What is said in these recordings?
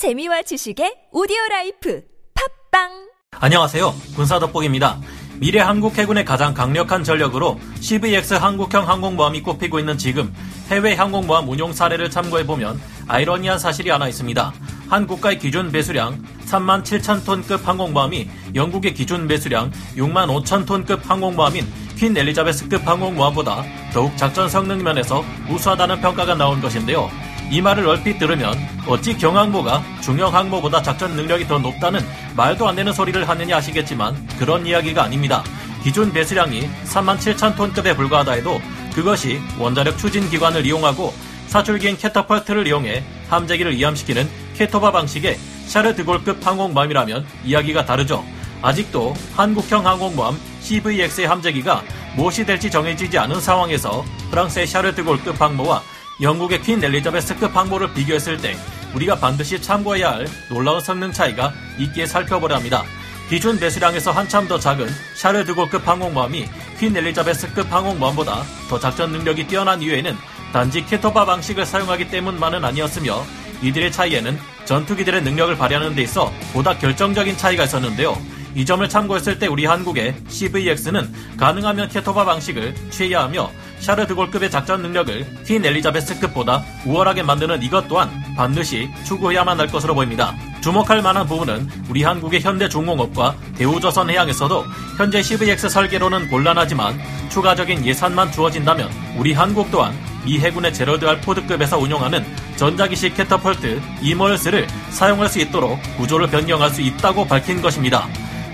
재미와 지식의 오디오 라이프 팟빵 안녕하세요. 군사 덕복입니다. 미래 한국 해군의 가장 강력한 전력으로 CVX 한국형 항공모함이 꼽히고 있는 지금 해외 항공모함 운용 사례를 참고해보면 아이러니한 사실이 하나 있습니다. 한 국가의 기준 배수량 3만 7천 톤급 항공모함이 영국의 기준 배수량 6만 5천 톤급 항공모함인 퀸 엘리자베스급 항공모함보다 더욱 작전 성능 면에서 우수하다는 평가가 나온 것인데요. 이 말을 얼핏 들으면 어찌 경항모가 중형항모보다 작전 능력이 더 높다는 말도 안 되는 소리를 하느냐 하시겠지만 그런 이야기가 아닙니다. 기준 배수량이 3만 7천 톤급에 불과하다 해도 그것이 원자력 추진 기관을 이용하고 사출기인 캐터펄트를 이용해 함재기를 이함시키는 캐토바 방식의 샤르드골급 항공모함이라면 이야기가 다르죠. 아직도 한국형 항공모함 CVX의 함재기가 무엇이 될지 정해지지 않은 상황에서 프랑스의 샤르드골급 항모와 영국의 퀸 엘리자베스급 항모를 비교했을 때 우리가 반드시 참고해야 할 놀라운 성능 차이가 있기에 살펴보려 합니다. 기준 배수량에서 한참 더 작은 샤르드골급 항공모함이 퀸 엘리자베스급 항공모함보다 더 작전 능력이 뛰어난 이유에는 단지 캐토바 방식을 사용하기 때문만은 아니었으며 이들의 차이에는 전투기들의 능력을 발휘하는 데 있어 보다 결정적인 차이가 있었는데요. 이 점을 참고했을 때 우리 한국의 CVX는 가능하면 CATOBAR 방식을 취해야 하며 샤르 드골급의 작전 능력을 퀸 엘리자베스급보다 우월하게 만드는 이것 또한 반드시 추구해야만 할 것으로 보입니다. 주목할 만한 부분은 우리 한국의 현대 중공업과 대우조선 해양에서도 현재 CVX 설계로는 곤란하지만 추가적인 예산만 주어진다면 우리 한국 또한 미 해군의 제럴드 R. 포드급에서 운용하는 전자기식 캐터펄트 EMALS를 사용할 수 있도록 구조를 변경할 수 있다고 밝힌 것입니다.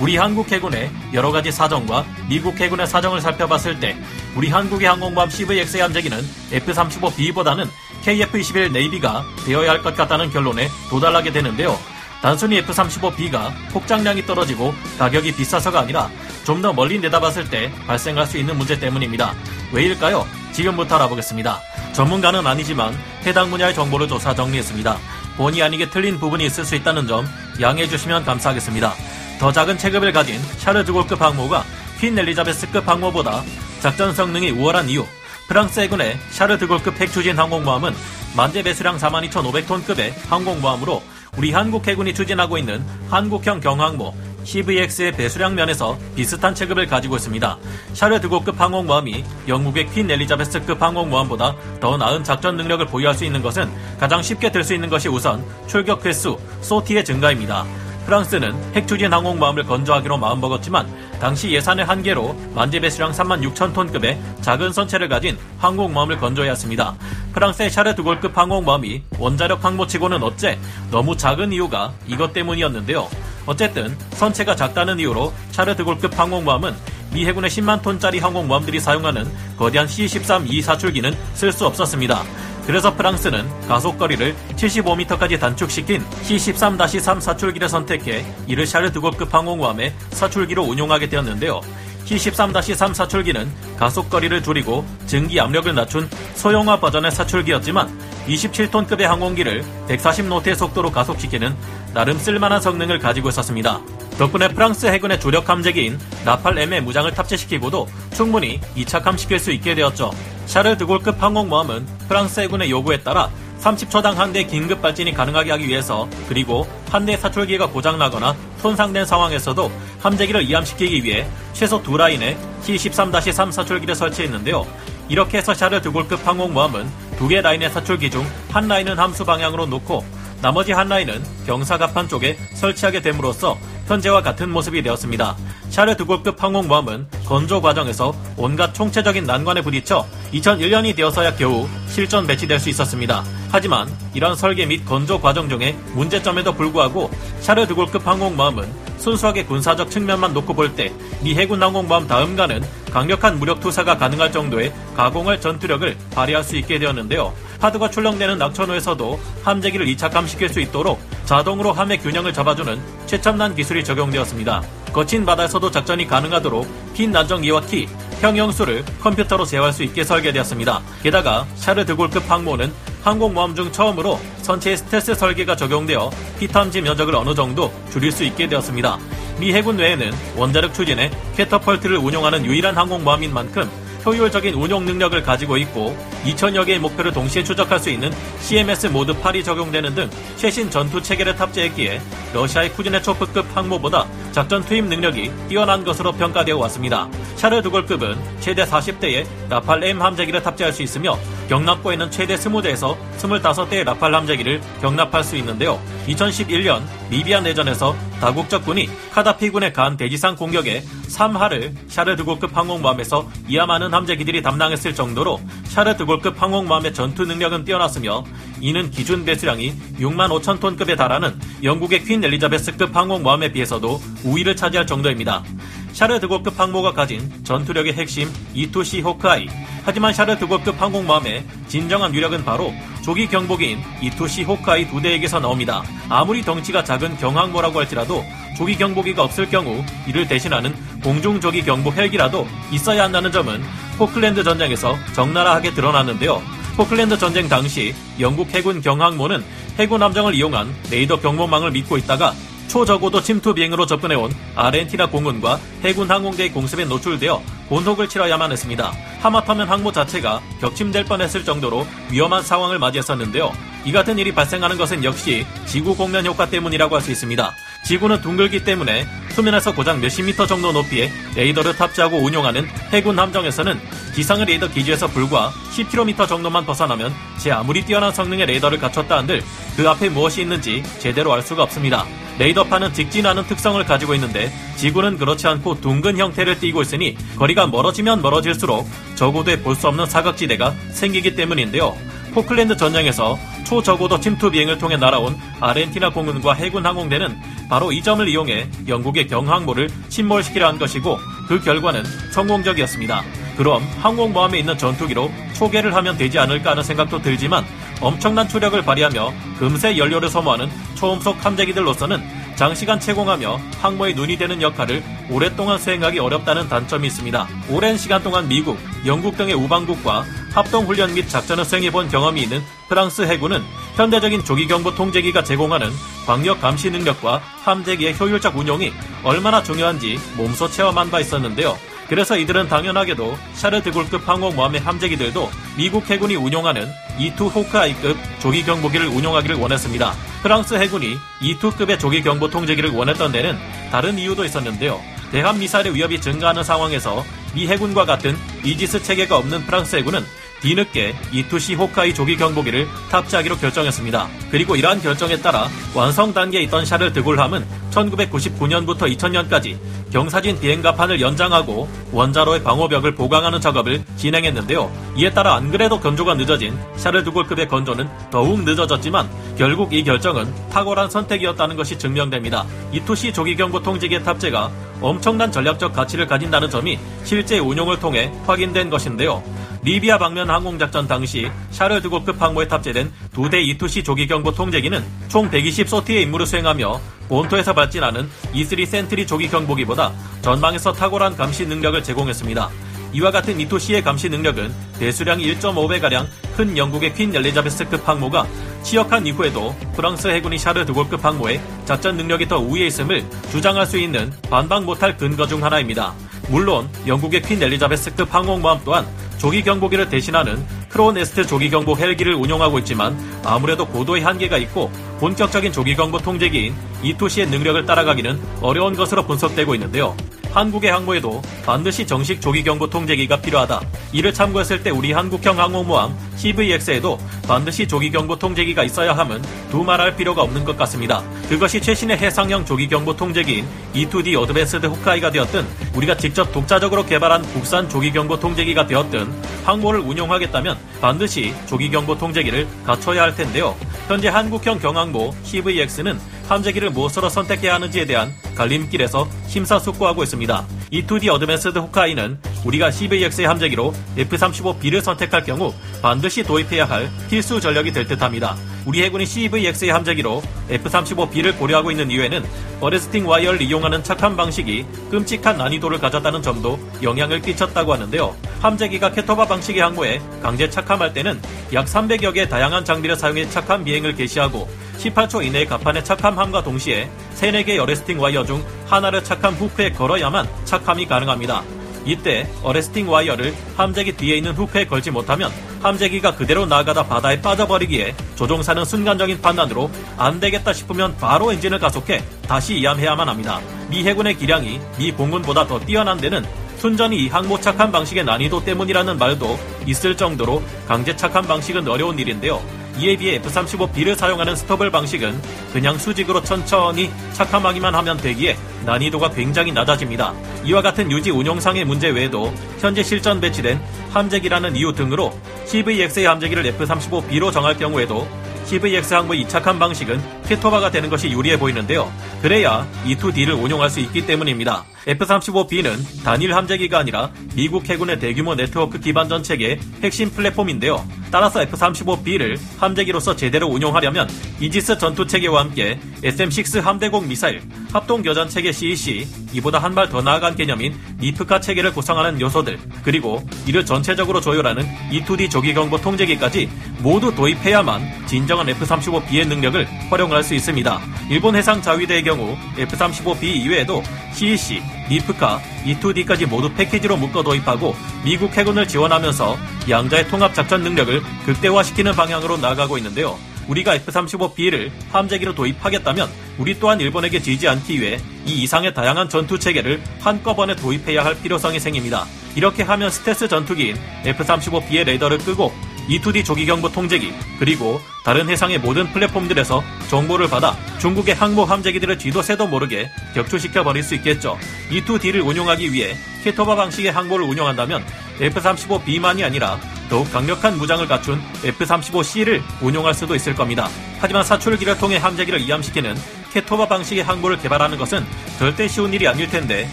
우리 한국 해군의 여러 가지 사정과 미국 해군의 사정을 살펴봤을 때 우리 한국의 항공모함 CVX의 함재기는 F-35B보다는 KF-21 네이비가 되어야 할 것 같다는 결론에 도달하게 되는데요. 단순히 F-35B가 폭장량이 떨어지고 가격이 비싸서가 아니라 좀 더 멀리 내다봤을 때 발생할 수 있는 문제 때문입니다. 왜일까요? 지금부터 알아보겠습니다. 전문가는 아니지만 해당 분야의 정보를 조사 정리했습니다. 본의 아니게 틀린 부분이 있을 수 있다는 점 양해해 주시면 감사하겠습니다. 더 작은 체급을 가진 샤르드골급 항모가 퀸 엘리자베스급 항모보다 작전 성능이 우월한 이유 프랑스 해군의 샤르드골급 핵추진 항공모함은 만재 배수량 42,500톤급의 항공모함으로 우리 한국 해군이 추진하고 있는 한국형 경항모 CVX의 배수량 면에서 비슷한 체급을 가지고 있습니다. 샤르드고급 항공모함이 영국의 퀸 엘리자베스급 항공모함보다 더 나은 작전 능력을 보유할 수 있는 것은 가장 쉽게 들 수 있는 것이 우선 출격 횟수, 소티의 증가입니다. 프랑스는 핵추진 항공모함을 건조하기로 마음먹었지만 당시 예산의 한계로 만재 배 수량 3만 6천 톤급의 작은 선체를 가진 항공모함을 건조해야 했습니다. 프랑스의 샤르드골급 항공모함이 원자력 항모치고는 어째 너무 작은 이유가 이것 때문이었는데요. 어쨌든 선체가 작다는 이유로 샤르드골급 항공모함은 미 해군의 10만 톤짜리 항공모함들이 사용하는 거대한 C-13E 사출기는 쓸 수 없었습니다. 그래서 프랑스는 가속거리를 75m까지 단축시킨 C-13-3 사출기를 선택해 이를 샤르드골급 항공모함의 사출기로 운용하게 되었는데요. C-13-3 사출기는 가속거리를 줄이고 증기 압력을 낮춘 소형화 버전의 사출기였지만 27톤급의 항공기를 140노트의 속도로 가속시키는 나름 쓸만한 성능을 가지고 있었습니다. 덕분에 프랑스 해군의 주력 함재기인 라팔 M의 무장을 탑재시키고도 충분히 이착함시킬 수 있게 되었죠. 샤르 드골급 항공모함은 프랑스 해군의 요구에 따라 30초당 한 대 긴급 발진이 가능하게 하기 위해서 그리고 한 대 사출기가 고장나거나 손상된 상황에서도 함재기를 이함시키기 위해 최소 두 라인의 C-13-3 사출기를 설치했는데요. 이렇게 해서 샤르 드골급 항공모함은 두 개 라인의 사출기 중 한 라인은 함수 방향으로 놓고 나머지 한 라인은 경사갑판 쪽에 설치하게 됨으로써 현재와 같은 모습이 되었습니다. 샤르 드골급 항공모함은 건조 과정에서 온갖 총체적인 난관에 부딪혀 2001년이 되어서야 겨우 실전 배치될 수 있었습니다. 하지만 이런 설계 및 건조 과정 중에 문제점에도 불구하고 샤르 드골급 항공모함은 순수하게 군사적 측면만 놓고 볼 때 미 해군 항공모함 다음가는 강력한 무력 투사가 가능할 정도의 가공할 전투력을 발휘할 수 있게 되었는데요. 파도가 출렁대는 악천후에서도 함재기를 이착함시킬 수 있도록 자동으로 함의 균형을 잡아주는 최첨단 기술이 적용되었습니다. 거친 바다에서도 작전이 가능하도록 핀 안정기와 키, 평형수를 컴퓨터로 제어할 수 있게 설계되었습니다. 게다가 샤르 드골급 항모는 항공모함 중 처음으로 선체의 스텔스 설계가 적용되어 피탐지 면적을 어느 정도 줄일 수 있게 되었습니다. 미 해군 외에는 원자력 추진에 캐터펄트를 운용하는 유일한 항공모함인 만큼 효율적인 운용 능력을 가지고 있고 2천여 개의 목표를 동시에 추적할 수 있는 CMS 모드 8이 적용되는 등 최신 전투 체계를 탑재했기에 러시아의 쿠즈네초프급 항모보다 작전 투입 능력이 뛰어난 것으로 평가되어 왔습니다. 샤르두골급은 최대 40대의 라팔 M 함재기를 탑재할 수 있으며 경납고에는 최대 20대에서 25대의 라팔 함재기를 경납할 수 있는데요. 2011년 리비아 내전에서 다국적군이 카다피군의 간 대지상 공격에 3하를 샤르드골급 항공모함에서 이하 많은 함재기들이 담당했을 정도로 샤르드골급 항공모함의 전투 능력은 뛰어났으며 이는 기준 배수량이 6만 5천 톤급에 달하는 영국의 퀸 엘리자베스급 항공모함에 비해서도 우위를 차지할 정도입니다. 샤르드골급 항모가 가진 전투력의 핵심 E2C 호크아이 하지만 샤르드골급 항공모함의 진정한 위력은 바로 조기 경보기인 E2C 호크아이 두 대에게서 나옵니다. 아무리 덩치가 작은 경항모라고 할지라도 조기 경보기가 없을 경우 이를 대신하는 공중 조기 경보 헬기라도 있어야 한다는 점은 포클랜드 전쟁에서 적나라하게 드러났는데요. 포클랜드 전쟁 당시 영국 해군 경항모는 해군 함정을 이용한 레이더 경보망을 믿고 있다가 초저고도 침투 비행으로 접근해온 아르헨티나 공군과 해군 항공대의 공습에 노출되어 곤욕을 치러야만 했습니다. 하마터면 항모 자체가 격침될 뻔했을 정도로 위험한 상황을 맞이했었는데요. 이 같은 일이 발생하는 것은 역시 지구 공면 효과 때문이라고 할 수 있습니다. 지구는 둥글기 때문에 수면에서 고작 몇십 미터 정도 높이에 레이더를 탑재하고 운용하는 해군 함정에서는 기상의 레이더 기지에서 불과 10km 정도만 벗어나면 제 아무리 뛰어난 성능의 레이더를 갖췄다 한들 그 앞에 무엇이 있는지 제대로 알 수가 없습니다. 레이더판은 직진하는 특성을 가지고 있는데 지구는 그렇지 않고 둥근 형태를 띠고 있으니 거리가 멀어지면 멀어질수록 적어도 볼수 없는 사각지대가 생기기 때문인데요. 포클랜드 전쟁에서 초저고도 침투 비행을 통해 날아온 아르헨티나 공군과 해군 항공대는 바로 이 점을 이용해 영국의 경항모를 침몰시키려 한 것이고 그 결과는 성공적이었습니다. 그럼 항공모함에 있는 전투기로 초계를 하면 되지 않을까 하는 생각도 들지만 엄청난 추력을 발휘하며 금세 연료를 소모하는 초음속 함재기들로서는 장시간 채공하며 항모의 눈이 되는 역할을 오랫동안 수행하기 어렵다는 단점이 있습니다. 오랜 시간 동안 미국, 영국 등의 우방국과 합동훈련 및 작전을 수행해본 경험이 있는 프랑스 해군은 현대적인 조기경보 통제기가 제공하는 광역 감시 능력과 함재기의 효율적 운용이 얼마나 중요한지 몸소 체험한 바 있었는데요. 그래서 이들은 당연하게도 샤르드골급 항공모함의 함재기들도 미국 해군이 운용하는 E2 호크아이급 조기 경보기를 운용하기를 원했습니다. 프랑스 해군이 E2급의 조기 경보 통제기를 원했던 데는 다른 이유도 있었는데요. 대함 미사일의 위협이 증가하는 상황에서 미 해군과 같은 이지스 체계가 없는 프랑스 해군은 뒤늦게 E2C 호카이 조기 경보기를 탑재하기로 결정했습니다. 그리고 이러한 결정에 따라 완성 단계에 있던 샤를 드골함은 1999년부터 2000년까지 경사진 비행가판을 연장하고 원자로의 방호벽을 보강하는 작업을 진행했는데요. 이에 따라 안 그래도 건조가 늦어진 샤르드골급의 건조는 더욱 늦어졌지만 결국 이 결정은 탁월한 선택이었다는 것이 증명됩니다. E2C 조기경보 통제기의 탑재가 엄청난 전략적 가치를 가진다는 점이 실제 운용을 통해 확인된 것인데요. 리비아 방면 항공작전 당시 샤르드골급 항모에 탑재된 두대 E2C 조기경보 통제기는 총 120소티의 임무를 수행하며 본토에서 발진하는 E3 센트리 조기 경보기보다 전방에서 탁월한 감시 능력을 제공했습니다. 이와 같은 E2C의 감시 능력은 배수량 1.5배가량 큰 영국의 퀸 엘리자베스급 항모가 취역한 이후에도 프랑스 해군이 샤르 드골급 항모의 작전 능력이 더 우위에 있음을 주장할 수 있는 반박 못할 근거 중 하나입니다. 물론 영국의 퀸 엘리자베스급 항공모함 또한 조기 경보기를 대신하는 크로우즈네스트 조기 경보 헬기를 운용하고 있지만 아무래도 고도의 한계가 있고 본격적인 조기 경보 통제기인 이토시의 능력을 따라가기는 어려운 것으로 분석되고 있는데요. 한국의 항모에도 반드시 정식 조기경보 통제기가 필요하다. 이를 참고했을 때 우리 한국형 항공모함 CVX에도 반드시 조기경보 통제기가 있어야 함은 두말할 필요가 없는 것 같습니다. 그것이 최신의 해상형 조기경보 통제기인 E2D 어드밴스드 호카이가 되었든 우리가 직접 독자적으로 개발한 국산 조기경보 통제기가 되었든 항모를 운용하겠다면 반드시 조기경보 통제기를 갖춰야 할 텐데요. 현재 한국형 경항모 CVX는 함재기를 무엇으로 선택해야 하는지에 대한 갈림길에서 심사숙고하고 있습니다. E2D Advanced Hawkeye는 우리가 CVX의 함재기로 F-35B를 선택할 경우 반드시 도입해야 할 필수 전력이 될 듯합니다. 우리 해군이 CVX의 함재기로 F-35B를 고려하고 있는 이유에는 arresting wire를 이용하는 착함 방식이 끔찍한 난이도를 가졌다는 점도 영향을 끼쳤다고 하는데요. 함재기가 CATOBAR 방식의 항모에 강제 착함할 때는 약 300여 개의 다양한 장비를 사용해 착함 비행을 개시하고 18초 이내에 갑판에 착함함과 동시에 3, 4개의 arresting wire 중 하나를 착함 후크에 걸어야만 착함이 가능합니다. 이때 arresting wire를 함재기 뒤에 있는 후크에 걸지 못하면 함재기가 그대로 나가다 바다에 빠져버리기에 조종사는 순간적인 판단으로 안 되겠다 싶으면 바로 엔진을 가속해 다시 이함해야만 합니다. 미 해군의 기량이 미 공군보다 더 뛰어난 데는 순전히 이 항모 착한 방식의 난이도 때문이라는 말도 있을 정도로 강제 착한 방식은 어려운 일인데요. 이에 비해 F-35B를 사용하는 스토블 방식은 그냥 수직으로 천천히 착함하기만 하면 되기에 난이도가 굉장히 낮아집니다. 이와 같은 유지 운용상의 문제 외에도 현재 실전 배치된 함재기라는 이유 등으로 CVX의 함재기를 F-35B로 정할 경우에도 CVX 항모의 이착한 방식은 캐토바가 되는 것이 유리해 보이는데요. 그래야 E2D를 운용할 수 있기 때문입니다. F-35B는 단일 함재기가 아니라 미국 해군의 대규모 네트워크 기반 전체계의 핵심 플랫폼인데요. 따라서 F-35B를 함재기로서 제대로 운용하려면 이지스 전투 체계와 함께 SM-6 함대공 미사일, 합동 교전 체계 CEC, 이보다 한 발 더 나아간 개념인 니프카 체계를 구성하는 요소들, 그리고 이를 전체적으로 조율하는 E2D 조기 경보 통제기까지 모두 도입해야만 진정한 F-35B의 능력을 활용할 수 있습니다. 일본 해상 자위대의 경우 F-35B 이외에도 CEC, 니프카, E2D까지 모두 패키지로 묶어 도입하고 미국 해군을 지원하면서 양자의 통합 작전 능력을 극대화시키는 방향으로 나아가고 있는데요. 우리가 F-35B를 함재기로 도입하겠다면 우리 또한 일본에게 지지 않기 위해 이 이상의 다양한 전투 체계를 한꺼번에 도입해야 할 필요성이 생깁니다. 이렇게 하면 스텔스 전투기인 F-35B의 레이더를 끄고 E2D 조기경보 통제기 그리고 다른 해상의 모든 플랫폼들에서 정보를 받아 중국의 항모 함재기들을 뒤도 새도 모르게 격추시켜 버릴 수 있겠죠. E2D를 운용하기 위해 캐토바 방식의 항모를 운용한다면 F-35B만이 아니라 더욱 강력한 무장을 갖춘 F-35C를 운용할 수도 있을 겁니다. 하지만 사출 기를 통해 함재기를 이함시키는 캐토바 방식의 항모를 개발하는 것은 절대 쉬운 일이 아닐 텐데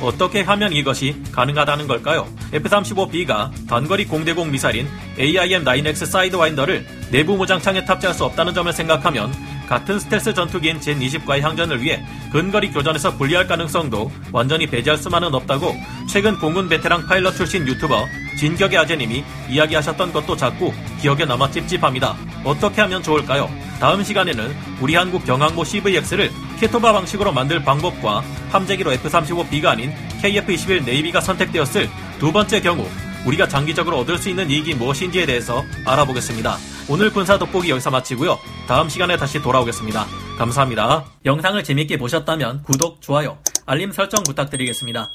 어떻게 하면 이것이 가능하다는 걸까요? F-35B가 단거리 공대공 미사일인 AIM-9X 사이드와인더를 내부 무장창에 탑재할 수 없다는 점을 생각하면 같은 스텔스 전투기인 젠20과의 항전을 위해 근거리 교전에서 불리할 가능성도 완전히 배제할 수만은 없다고 최근 공군 베테랑 파일럿 출신 유튜버 진격의 아재님이 이야기하셨던 것도 자꾸 기억에 남아 찝찝합니다. 어떻게 하면 좋을까요? 다음 시간에는 우리 한국 경항모 CVX를 CATOBAR 방식으로 만들 방법과 함재기로 F-35B가 아닌 KF-21 네이비가 선택되었을 두 번째 경우 우리가 장기적으로 얻을 수 있는 이익이 무엇인지에 대해서 알아보겠습니다. 오늘 군사 돋보기 여기서 마치고요. 다음 시간에 다시 돌아오겠습니다. 감사합니다. 영상을 재밌게 보셨다면 구독, 좋아요, 알림 설정 부탁드리겠습니다.